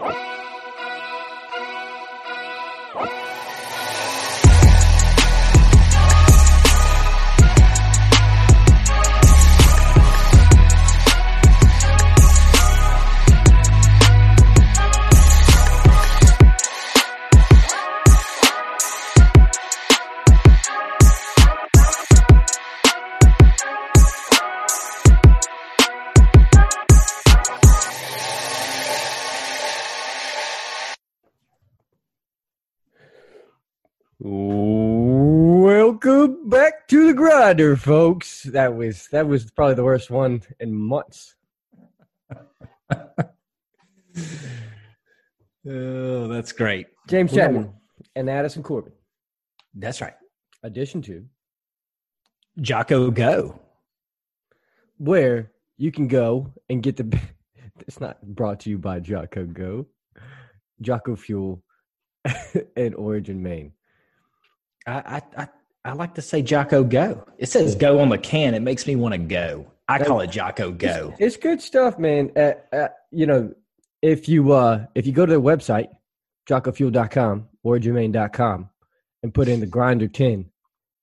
Welcome folks. That was that was probably the worst one in months. Oh, that's great. James Chapman and Addison Corbin. That's right. Addition to Jocko Go. where you can go and get the. It's not brought to you by Jocko Go, Jocko Fuel, and Origin Maine. I, I, I, I like to say Jocko Go. It says go on the can. It makes me want to go. I call it Jocko Go. It's good stuff, man. Uh, uh, you know, if you uh if you go to their website, jockofuel.com, originmaine.com, and put in the grinder 10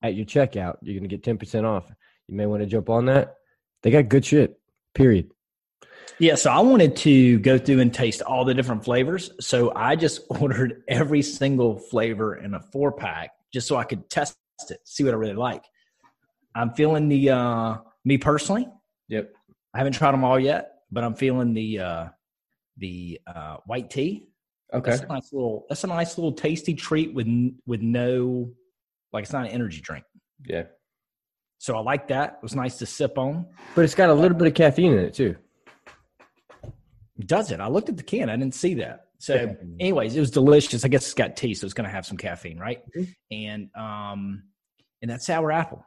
at your checkout, you're gonna get 10% off. You may want to jump on that. They got good shit. Period. Yeah, so I wanted to go through and taste all the different flavors. So I just ordered every single flavor in a four pack just so I could test it, see what I really like. I'm feeling the uh me personally. Yep. I haven't tried them all yet, but I'm feeling the uh the uh white tea. Okay. That's a nice little that's a nice little tasty treat with with no like it's not an energy drink. Yeah. So I like that. It was nice to sip on. But it's got a little bit of caffeine in it too. Does it? I looked at the can. I didn't see that. So, anyways, it was delicious. I guess it's got tea, so it's going to have some caffeine, right? Mhm. And um, and that sour apple.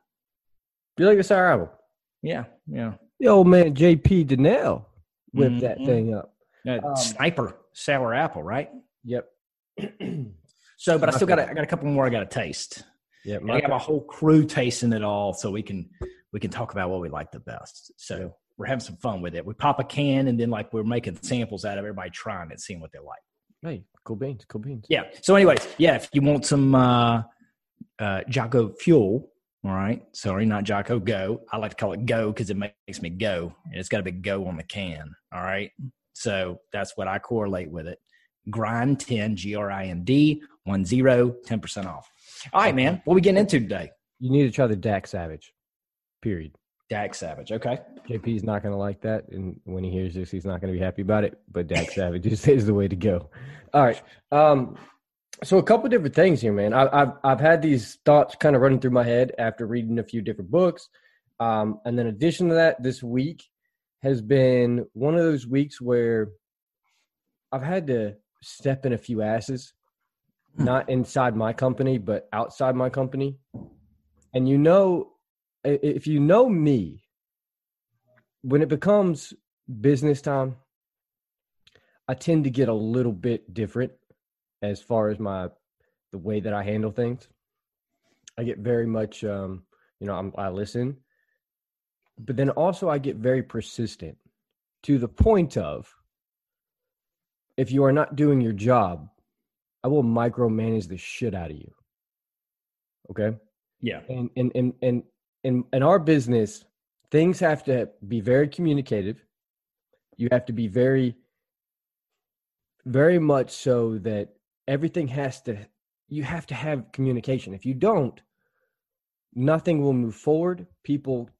You like the sour apple? Yeah, yeah. The old man JP Dinnell whipped that Mhm. thing up. Uh, Um, sniper sour apple, right? Yep. So, but I still got. I got a couple more I got to taste. Yeah, I got my whole crew tasting it all, so we can we can talk about what we like the best. So we're having some fun with it. We pop a can, and then like we're making samples out of everybody trying it, seeing what they like. hey, cool beans, cool beans. Yeah. So, anyways, yeah, if you want some uh, uh, Jocko fuel, all right. Sorry, not Jocko Go. I like to call it Go because it makes me go, and it's got a big Go on the can. All right. So that's what I correlate with it. Grind ten G R I N D one zero ten percent off. All right, man. What we getting into today? You need to try the Dak Savage. Period. Dak Savage. Okay. JP's not going to like that, and when he hears this, he's not going to be happy about it. But Dak Savage is, is the way to go. All right. Um, so a couple different things here, man. I, I've I've had these thoughts kind of running through my head after reading a few different books, um, and then in addition to that, this week has been one of those weeks where I've had to step in a few asses, Hmm. not inside my company, but outside my company. And you know, if you know me, when it becomes business time, I tend to get a little bit different as far as my the way that I handle things. I get very much, um, you know, I'm, I listen, but then also I get very persistent to the point of if you are not doing your job, I will micromanage the shit out of you. Okay Yeah. and and and in in in our business things have to be very communicative. You have to be very very much so that everything has to you have to have communication. If you don't nothing will move forward. People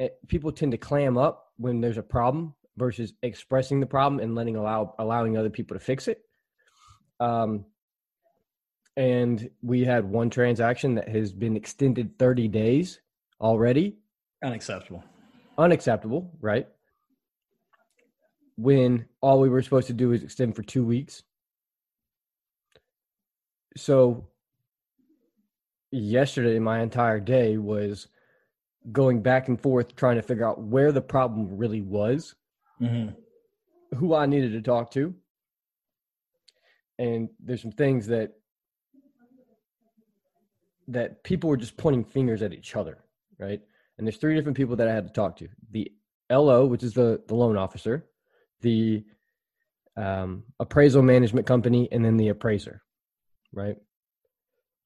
eh, people tend to clam up when there's a problem versus expressing the problem and letting allow allowing other people to fix it. Um and we had one transaction that has been extended 30 days already? Unacceptable. unacceptable right? When all we were supposed to do is extend for two weeks. So yesterday my entire day was going back and forth trying to figure out where the problem really was. Hmm who I needed to talk to. And there's some things that that people were just pointing fingers at each other, right? And there's three different people that I had to talk to. The LO, which is the the loan officer, the um, appraisal management company, and then the appraiser, right?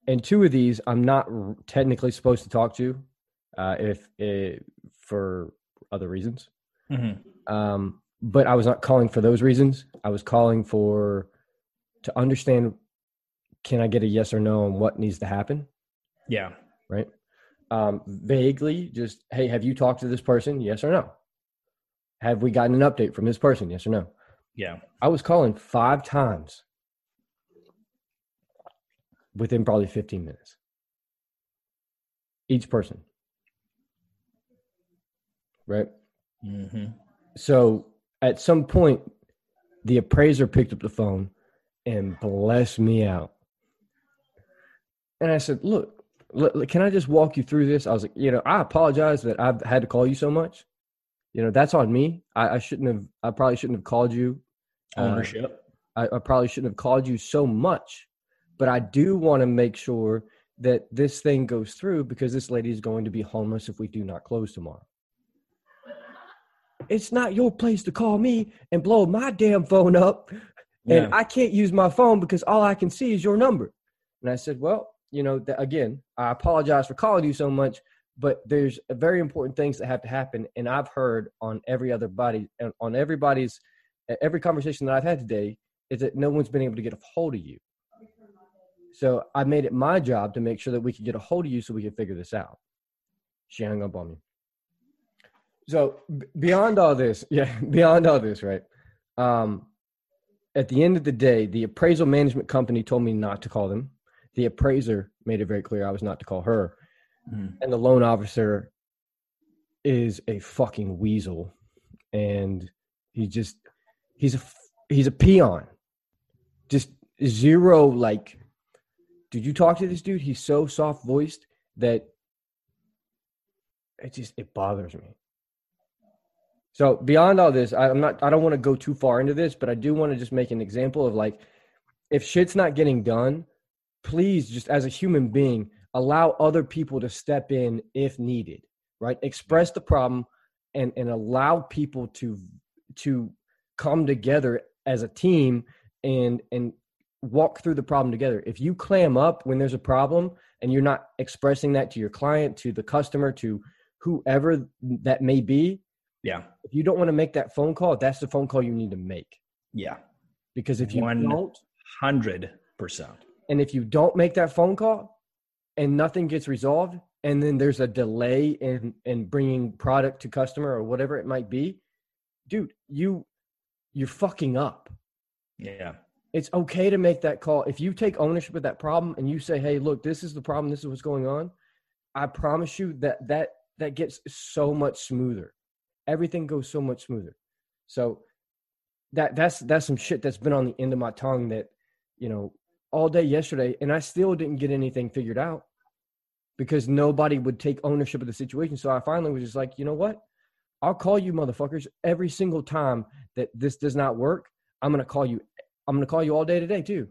And two of these I'm not r- technically supposed to talk to, uh, if it, for other reasons. Mm-hmm. Um, but I was not calling for those reasons. I was calling for to understand can I get a yes or no on what needs to happen, Yeah. right? Um, vaguely, just hey, have you talked to this person? Yes or no. Have we gotten an update from this person? Yes or no. Yeah. I was calling five times within probably 15 minutes. Each person. Right? Mm-hmm. So at some point, the appraiser picked up the phone and blessed me out. And I said, Look, look, can I just walk you through this? I was like, You know, I apologize that I've had to call you so much. You know, that's on me. I, I shouldn't have, I probably shouldn't have called you. Uh, Ownership. I, I probably shouldn't have called you so much, but I do want to make sure that this thing goes through because this lady is going to be homeless if we do not close tomorrow. It's not your place to call me and blow my damn phone up, yeah. and I can't use my phone because all I can see is your number. And I said, well, you know, th- again, I apologize for calling you so much, but there's very important things that have to happen, and I've heard on every other body, on everybody's, every conversation that I've had today is that no one's been able to get a hold of you. So I made it my job to make sure that we could get a hold of you so we could figure this out. She hung up on me. So b- beyond all this, yeah, beyond all this, right? Um, at the end of the day, the appraisal management company told me not to call them. The appraiser made it very clear I was not to call her. Mhm. And the loan officer is a fucking weasel. And he just, he's a, he's a peon. Just zero, like, did you talk to this dude? He's so soft voiced that it just, it bothers me. So beyond all this, I, I'm not. I don't want to go too far into this, but I do want to just make an example of like, if shit's not getting done, please just as a human being allow other people to step in if needed. Right? Express the problem and and allow people to to come together as a team and and walk through the problem together. If you clam up when there's a problem and you're not expressing that to your client, to the customer, to whoever that may be, Yeah. if you don't want to make that phone call, that's the phone call you need to make. Yeah. Because if you One- don't, Hundred percent. And if you don't make that phone call, and nothing gets resolved, and then there's a delay in in bringing product to customer or whatever it might be, dude, you you're fucking up. Yeah. It's okay to make that call. If you take ownership of that problem and you say, "Hey, look, this is the problem. This is what's going on," I promise you that that that gets so much smoother. Everything goes so much smoother. So that that's that's some shit that's been on the end of my tongue that you know all day yesterday, and I still didn't get anything figured out because nobody would take ownership of the situation. So I finally was just like, you know what? I'll call you motherfuckers every single time that this does not work. I'm gonna call you. I'm gonna call you all day today too.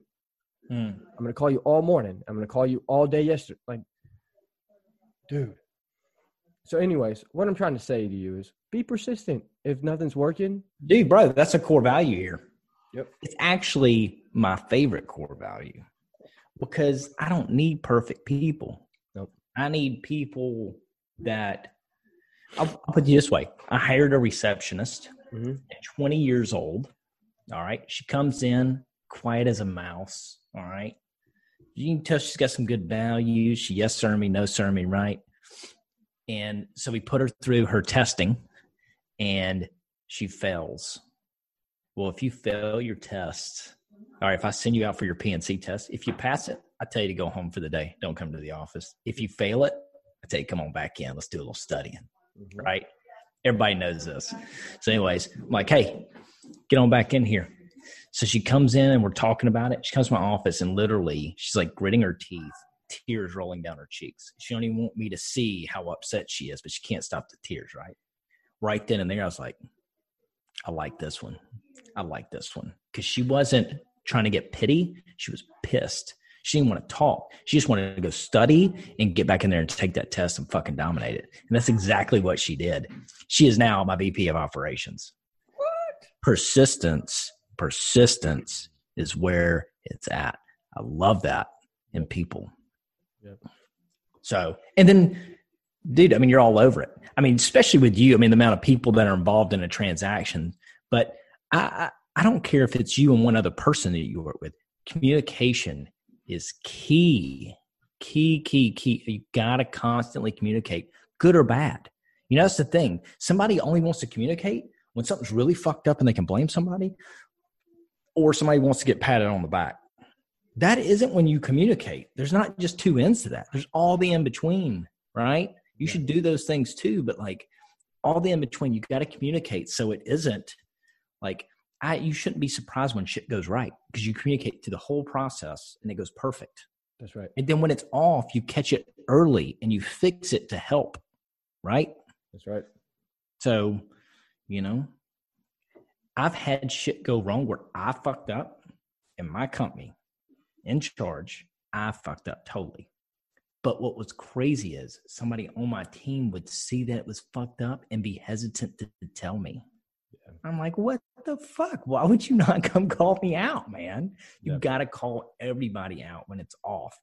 Mm. I'm gonna call you all morning. I'm gonna call you all day yesterday. Like, dude. So, anyways, what I'm trying to say to you is be persistent. If nothing's working, Dude, bro, that's a core value here. Yep. It's actually my favorite core value because I don't need perfect people. Nope. I need people that I'll, I'll put it this way. I hired a receptionist Mhm. at 20 years old. All right. She comes in quiet as a mouse. All right. You can tell she's got some good values. She yes sir me, no sir me, right? And so we put her through her testing and she fails. Well, if you fail your test, all right, if I send you out for your P&C test, if you pass it, I tell you to go home for the day. Don't come to the office. If you fail it, I tell you, come on back in. Let's do a little studying, mm-hmm. right? Everybody knows this. So, anyways, I'm like, hey, get on back in here. So she comes in and we're talking about it. She comes to my office and literally she's like gritting her teeth, tears rolling down her cheeks. She don't even want me to see how upset she is, but she can't stop the tears, right? Right then and there, I was like, I like this one. I like this one. Because she wasn't trying to get pity. She was pissed. She didn't want to talk. She just wanted to go study and get back in there and take that test and fucking dominate it. And that's exactly what she did. She is now my VP of operations. What? Persistence persistence is where it's at. I love that in people. Yep. So, and then, dude, I mean, you're all over it. I mean, especially with you. I mean, the amount of people that are involved in a transaction. But I, I, don't care if it's you and one other person that you work with. Communication is key, key, key, key. You got to constantly communicate, good or bad. You know, that's the thing. Somebody only wants to communicate when something's really fucked up and they can blame somebody, or somebody wants to get patted on the back. That isn't when you communicate. There's not just two ends to that. There's all the in between, right? You should do those things too, but like all the in between, you got to communicate so it isn't like I, you shouldn't be surprised when shit goes right because you communicate through the whole process and it goes perfect. That's right. And then when it's off, you catch it early and you fix it to help, right? That's right. So, you know, I've had shit go wrong where I fucked up in my company in charge. I fucked up totally. But what was crazy is somebody on my team would see that it was fucked up and be hesitant to, to tell me. Yeah. I'm like, what the fuck? Why would you not come call me out, man? You got to call everybody out when it's off.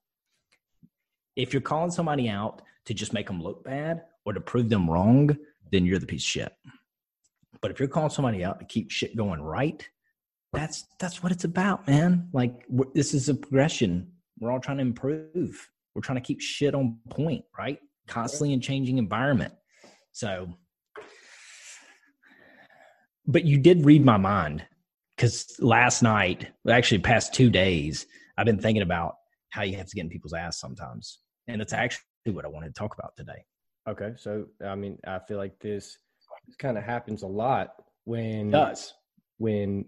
If you're calling somebody out to just make them look bad or to prove them wrong, then you're the piece of shit. But if you're calling somebody out to keep shit going right, that's that's what it's about, man. Like we're- this is a progression. We're all trying to improve. We're trying to keep shit on point, right? Constantly in changing environment. So, but you did read my mind because last night, actually, past two days, I've been thinking about how you have to get in people's ass sometimes, and it's actually what I wanted to talk about today. Okay. So, I mean, I feel like this, kind of happens a lot when It does when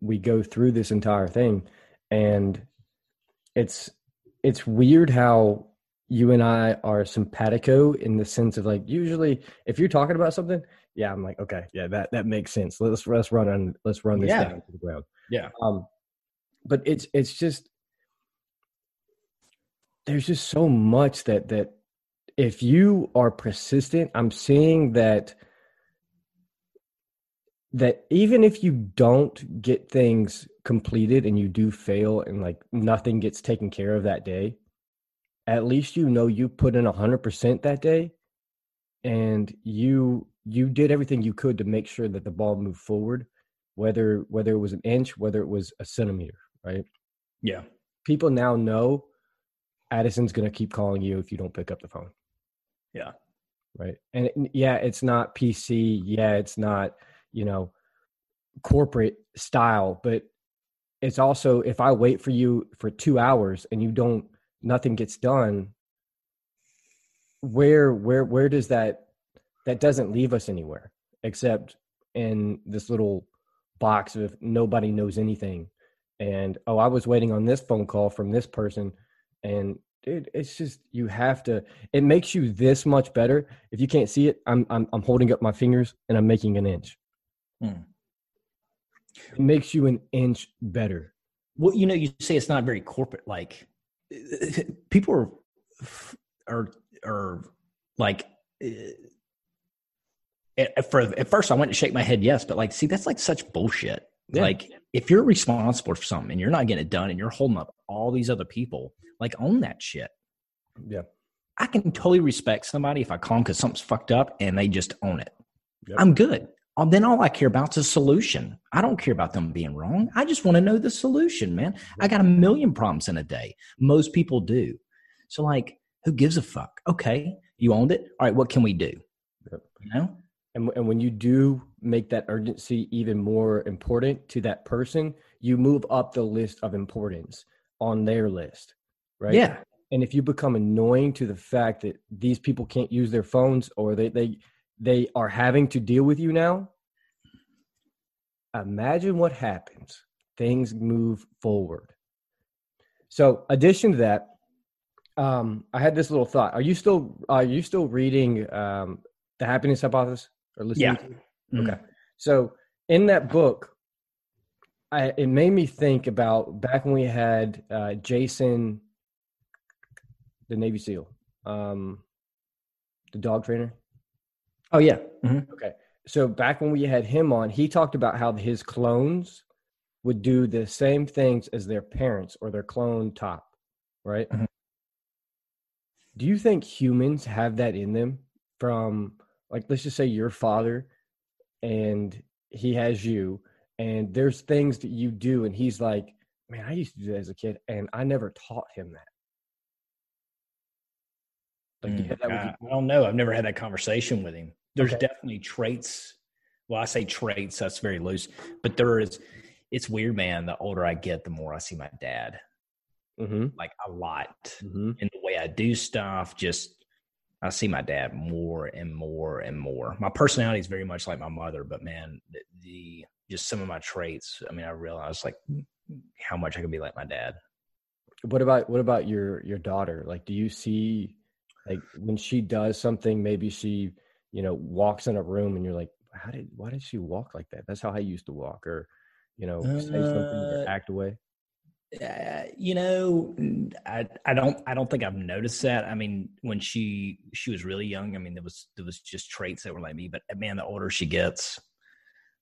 we go through this entire thing and it's it's weird how you and I are simpatico in the sense of like usually if you're talking about something yeah I'm like okay yeah that that makes sense let's let's run on let's run this Yeah. down to the ground Yeah. um but it's it's just there's just so much that that if you are persistent I'm seeing that that even if you don't get things completed and you do fail and like nothing gets taken care of that day at least you know you put in 100% that day and you you did everything you could to make sure that the ball moved forward whether whether it was an inch whether it was a centimeter right Yeah. people now know addison's going to keep calling you if you don't pick up the phone Yeah. right and yeah it's not pc yeah it's not you know corporate style but it's also if i wait for you for two hours and you don't nothing gets done where where where does that that doesn't leave us anywhere except in this little box of nobody knows anything and oh i was waiting on this phone call from this person and dude it's just you have to it makes you this much better if you can't see it i'm i'm, I'm holding up my fingers and i'm making an inch Hmm. it makes you an inch better Well, you know, you say it's not very corporate. Like people are are are like. At, for, at first, I went to shake my head, yes, but like, see, that's like such bullshit. Yeah. Like, if you're responsible for something and you're not getting it done, and you're holding up all these other people, like, own that shit. yeah I can totally respect somebody if I call them because something's fucked up and they just own it. Yep. I'm good. Um, then all I care about is a solution. I don't care about them being wrong. I just want to know the solution, man. I got a million problems in a day. Most people do. So, like, who gives a fuck? Okay, you owned it. All right, what can we do? Yep. You know? And, and when you do make that urgency even more important to that person, you move up the list of importance on their list, right? Yeah. And if you become annoying to the fact that these people can't use their phones or they they they are having to deal with you now, imagine what happens. Things move forward. So, addition to that, um, I had this little thought. Are you still are you still reading um, the Happiness Hypothesis or listening? Yeah. to? Mhm. Okay. So in that book, I, it made me think about back when we had uh, Jason, the Navy SEAL, um, the dog trainer. Oh, yeah. Mhm. Okay. So back when we had him on, he talked about how his clones would do the same things as their parents or their clone top, right? Mhm. Do you think humans have that in them from like let's just say your father and he has you and there's things that you do and he's like, "Man, I used to do that as a kid and I never taught him that." Like Mm, that I? I don't know. I've never had that conversation with him. There's Okay. definitely traits. Well, I say traits. That's very loose, but there is. It's weird, man. The older I get, the more I see my dad. Mhm. Like a lot Mhm. in the way I do stuff. Just I see my dad more and more and more. My personality is very much like my mother, but man, the, the just some of my traits. I mean, I realized like how much I can be like my dad. What about what about your your daughter? Like, do you see like when she does something? Maybe she, you know, walks in a room, and you're like, "How did? Why did she walk like that? That's how I used to walk." Or, you know, say something or Uh, act away. Uh, you know, I I don't I don't think I've noticed that. I mean, when she she was really young, I mean, there was there was just traits that were like me. But uh, man, the older she gets,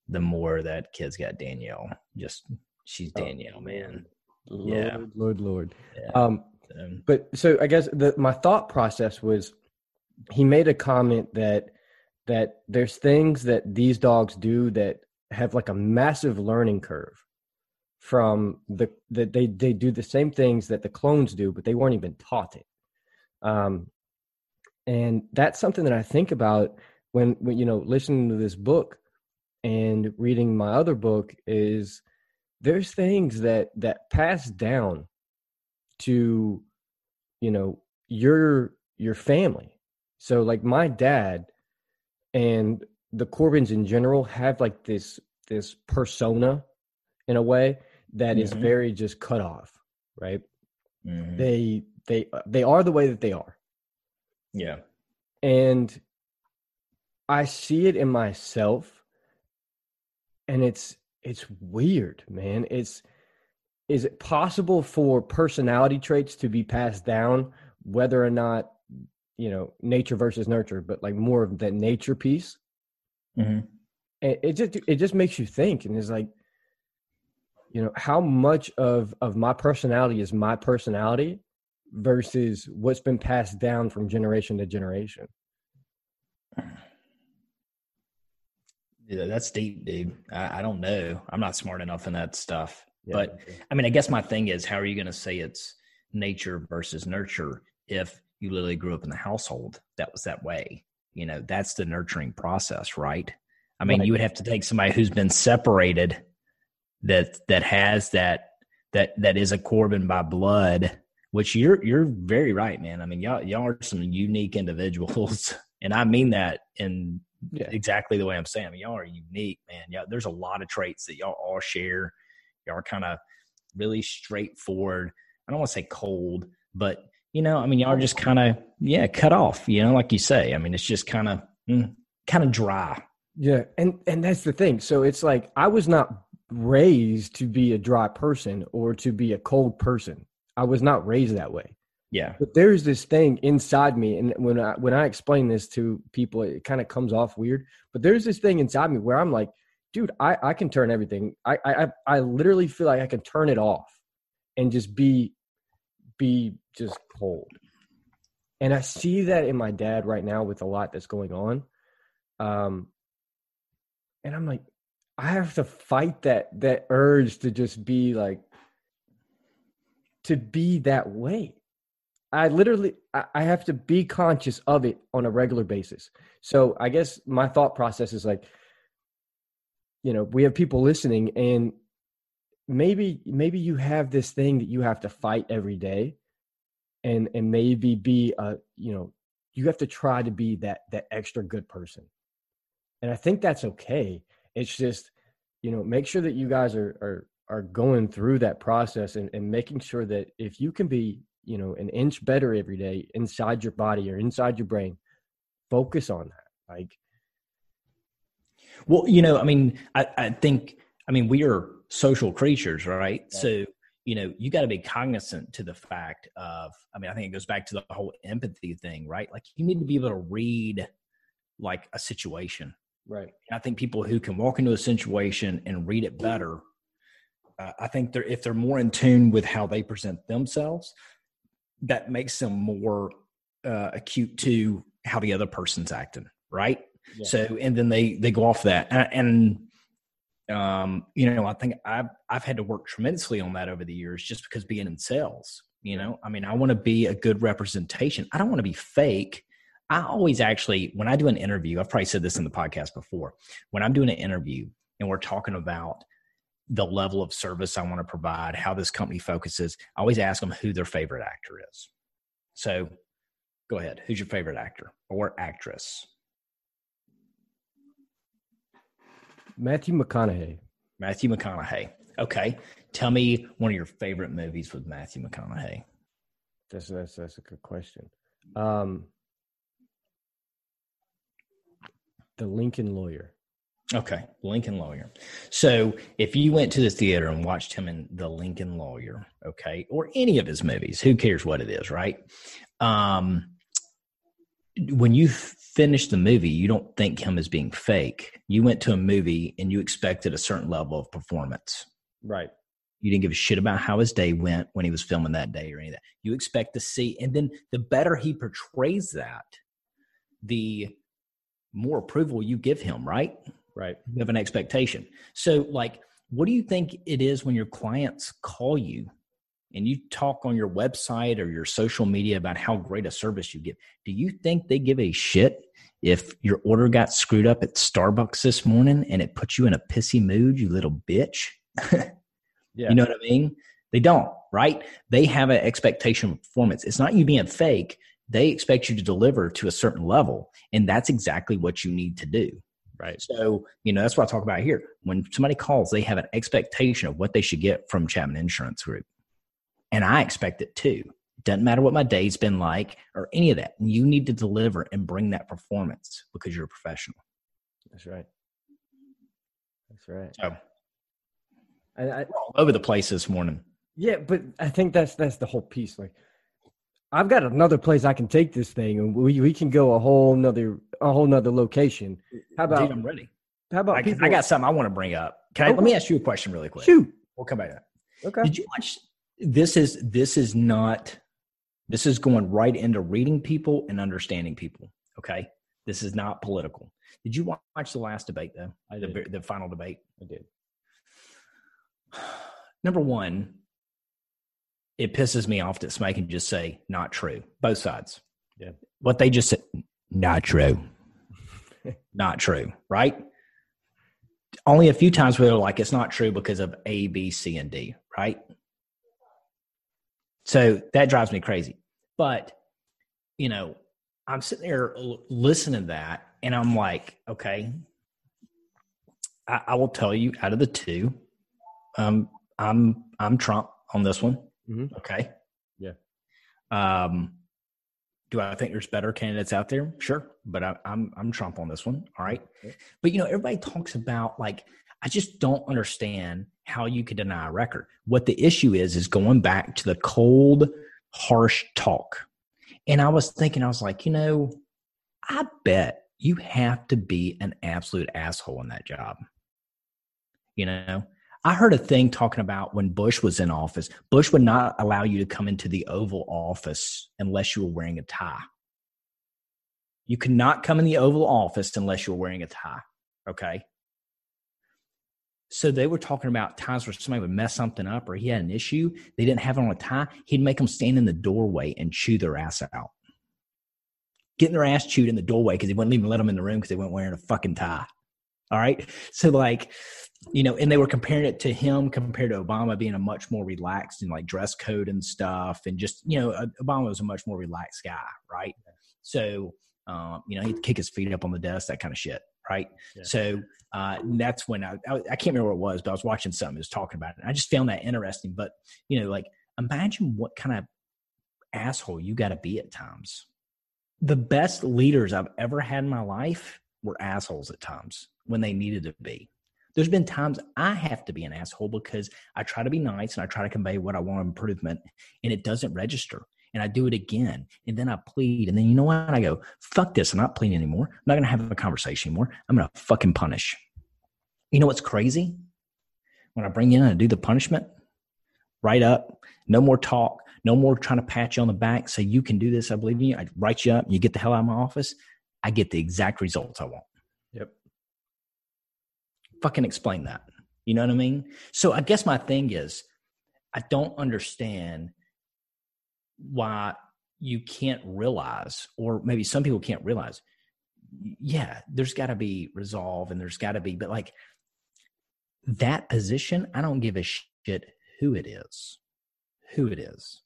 the more that kid's got Danielle. Just she's Oh, Danielle, man. Lord, Yeah. Lord, Lord. Yeah. Um, Um, but so I guess the my thought process was, he made a comment that that there's things that these dogs do that have like a massive learning curve from the that they they do the same things that the clones do but they weren't even taught it. Um and that's something that i think about when, when you know listening to this book and reading my other book is there's things that that pass down to you know your your family. So like my dad and the corbins in general have like this this persona in a way that is Mhm. very just cut off right mhm. they they they are the way that they are yeah. and i see it in myself and it's it's weird man it's is it possible for personality traits to be passed down whether or not you know nature versus nurture but like more of that nature piece Mhm. and it just it just makes you think and it's like you know how much of of my personality is my personality versus what's been passed down from generation to generation Yeah, that's deep, dude. I, I don't know. I'm not smart enough in that stuff. Yeah. But I mean, I guess my thing is, how are you going to say it's nature versus nurture if you literally grew up in the household that was that way? You know, that's the nurturing process, right? I mean, Right. you would have to take somebody who's been separated that that has that that that is a Corbin by blood, which you're you're very right, man. I mean, y'all y'all are some unique individuals, and I mean that in yeah exactly the way I'm saying. I mean, y'all are unique, man. Y'all, there's a lot of traits that y'all all share. Y'all are kind of really straightforward. I don't want to say cold, but you know, I mean, y'all are just kind of yeah, cut off. You know, like you say. I mean, it's just kind of mm, kind of dry. yeah and and that's the thing so it's like i was not raised to be a dry person or to be a cold person. I was not raised that way. Yeah, but there's this thing inside me and when i when i explain this to people it kind of comes off weird but there's this thing inside me where i'm like dude i i can turn everything. I i i literally feel like i can turn it off and just be be just cold. And i see that in my dad right now with a lot that's going on um and i'm like i have to fight that that urge to just be like to be that way. I literally I I have to be conscious of it on a regular basis. So I guess my thought process is like, you know, we have people listening and maybe maybe you have this thing that you have to fight every day and and maybe be a you know you have to try to be that that extra good person. And i think that's okay it's just you know make sure that you guys are are are going through that process and, and making sure that if you can be you know an inch better every day inside your body or inside your brain focus on that like Well, you know, I mean, I, I think, I mean, we are social creatures, right? Yeah. So, you know, you got to be cognizant to the fact of, I mean, I think it goes back to the whole empathy thing, right? Like you need to be able to read like a situation. Right And I think people who can walk into a situation and read it better Uh, I think they're if they're more in tune with how they present themselves, that makes them more uh, acute to how the other person's acting, right? Yeah. So, and then they they go off that, and, and um, you know, I think I've I've had to work tremendously on that over the years, just because being in sales. You know, I mean, I want to be a good representation. I don't want to be fake. I always actually, when I do an interview, I've probably said this in the podcast before. When I'm doing an interview and we're talking about the level of service I want to provide, how this company focuses, I always ask them who their favorite actor is. So go ahead. Who's your favorite actor or actress? Matthew McConaughey. Matthew McConaughey. Okay. Tell me one of your favorite movies with Matthew McConaughey. That's that's that's a good question. Um, the Lincoln Lawyer. Okay, Lincoln Lawyer. So if you went to the theater and watched him in The Lincoln Lawyer, okay, or any of his movies, who cares what it is, right? Um, when you finish the movie, you don't think him as being fake. You went to a movie and you expected a certain level of performance. Right. You didn't give a shit about how his day went when he was filming that day or any of that. You expect to see, and then the better he portrays that, the more approval you give him, right? Right. You have an expectation. So, like, what do you think it is when your clients call you and you talk on your website or your social media about how great a service you give? Do you think they give a shit if your order got screwed up at Starbucks this morning and it puts you in a pissy mood, you little bitch? yeah. You know what I mean? They don't, right? They have an expectation of performance. It's not you being fake. They expect you to deliver to a certain level. And that's exactly what you need to do. Right. So, you know, that's what I talk about here. When somebody calls, they have an expectation of what they should get from Chapman Insurance Group. And I expect it too. Doesn't matter what my day's been like or any of that. You need to deliver and bring that performance because you're a professional. That's right. That's right. So, I, I, all over the place this morning. Yeah, but I think that's that's the whole piece. Like, I've got another place I can take this thing, and we, we can go a whole nother a whole nother location. How about? Dude, I'm ready. How about? I, people, I got something I want to bring up. Can I? Let me ask you a question really quick. Shoot. We'll come back to that. Okay. Did you watch? This is this is not. This is going right into reading people and understanding people. Okay. This is not political. Did you watch the last debate though? I did. The, the final debate. I did. Number one, it pisses me off that somebody can just say not true. Both sides. Yeah. What they just said, not true. not true, right? Only a few times where they're like, it's not true because of A, B, C, and D, right? So that drives me crazy. But, you know, I'm sitting there listening to that and I'm like, okay, I, I will tell you out of the two, um, I'm I'm Trump on this one. Mm-hmm. Okay. Yeah. Um, do I think there's better candidates out there? Sure, but I, am I'm, I'm Trump on this one. All right. Okay. But you know, everybody talks about like I just don't understand how you could deny a record. What the issue is is going back to the cold, harsh talk. And I was thinking, I was like, you know, I bet you have to be an absolute asshole in that job. You know, I heard a thing talking about when Bush was in office, Bush would not allow you to come into the Oval Office unless you were wearing a tie. You could not come in the Oval Office unless you were wearing a tie. Okay. So they were talking about times where somebody would mess something up or he had an issue. They didn't have it on a tie. He'd make them stand in the doorway and chew their ass out. Getting their ass chewed in the doorway because he wouldn't even let them in the room because they weren't wearing a fucking tie. All right. So, like, you know, and they were comparing it to him compared to Obama being a much more relaxed and like dress code and stuff. And just, you know, uh, Obama was a much more relaxed guy. Right. So, um, you know, he'd kick his feet up on the desk, that kind of shit. Right. Yeah. So, uh, that's when I, I, I, can't remember what it was, but I was watching something, it was talking about it. I just found that interesting. But, you know, like imagine what kind of asshole you got to be at times. The best leaders I've ever had in my life were assholes at times when they needed to be. There's been times I have to be an asshole because I try to be nice and I try to convey what I want improvement and it doesn't register. And I do it again. And then I plead. And then you know what? I go, fuck this. I'm not pleading anymore. I'm not going to have a conversation anymore. I'm going to fucking punish. You know what's crazy? when I bring you in and do the punishment, write up, no more talk, no more trying to pat you on the back, say you can do this, I believe in you. I write you up, you get the hell out of my office. I get the exact results I want. Fucking explain that. You know what I mean? So I guess my thing is, I don't understand why you can't realize, or maybe some people can't realize, yeah, there's got to be resolve and there's got to be, but like that position, I don't give a shit who it is, who it is.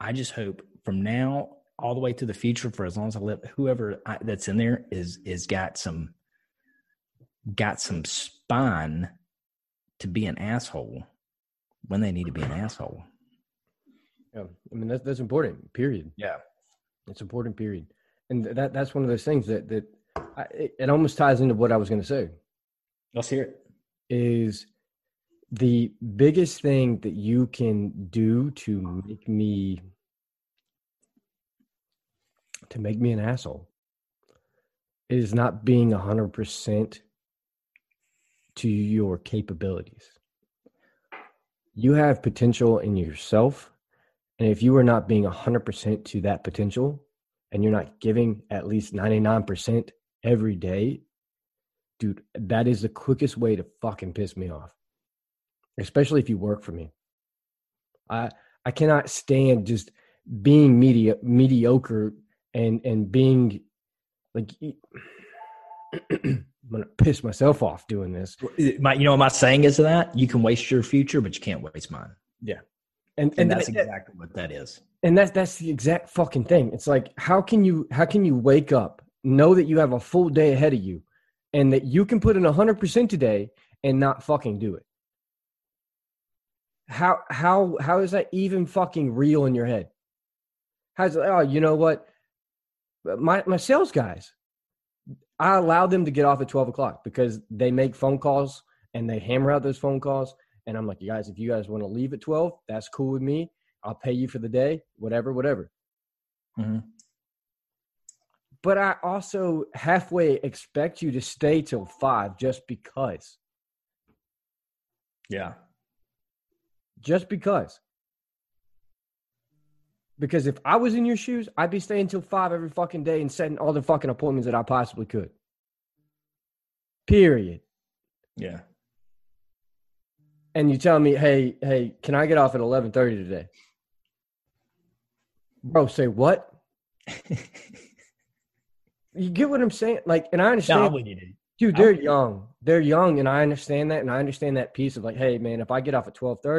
I just hope from now all the way to the future, for as long as I live, whoever I, that's in there is is got some got some spine to be an asshole when they need to be an asshole. Yeah, I mean that's that's important. Period. Yeah, it's important. Period. And that that's one of those things that that I, it, it almost ties into what I was going to say. Let's hear it. Is the biggest thing that you can do to make me to make me an asshole is not being 100% to your capabilities. You have potential in yourself. And if you are not being 100% to that potential and you're not giving at least 99% every day, dude, that is the quickest way to fucking piss me off. Especially if you work for me. I I cannot stand just being media, mediocre and and being like I'm gonna piss myself off doing this. My, you know what my saying is that? You can waste your future, but you can't waste mine. Yeah. And, and, and that's that, exactly what that is. And that's that's the exact fucking thing. It's like how can you how can you wake up, know that you have a full day ahead of you, and that you can put in hundred percent today and not fucking do it? How how how is that even fucking real in your head? How's oh you know what? My my sales guys, I allow them to get off at 12 o'clock because they make phone calls and they hammer out those phone calls. And I'm like, you guys, if you guys want to leave at 12, that's cool with me. I'll pay you for the day, whatever, whatever. Mm-hmm. But I also halfway expect you to stay till five just because. Yeah. Just because. Because if I was in your shoes, I'd be staying till five every fucking day and setting all the fucking appointments that I possibly could. Period. Yeah. And you tell me, hey, hey, can I get off at eleven thirty today? Bro, say what? you get what I'm saying? Like, and I understand. No, dude, they're young. They're young, and I understand that, and I understand that piece of like, hey, man, if I get off at twelve thirty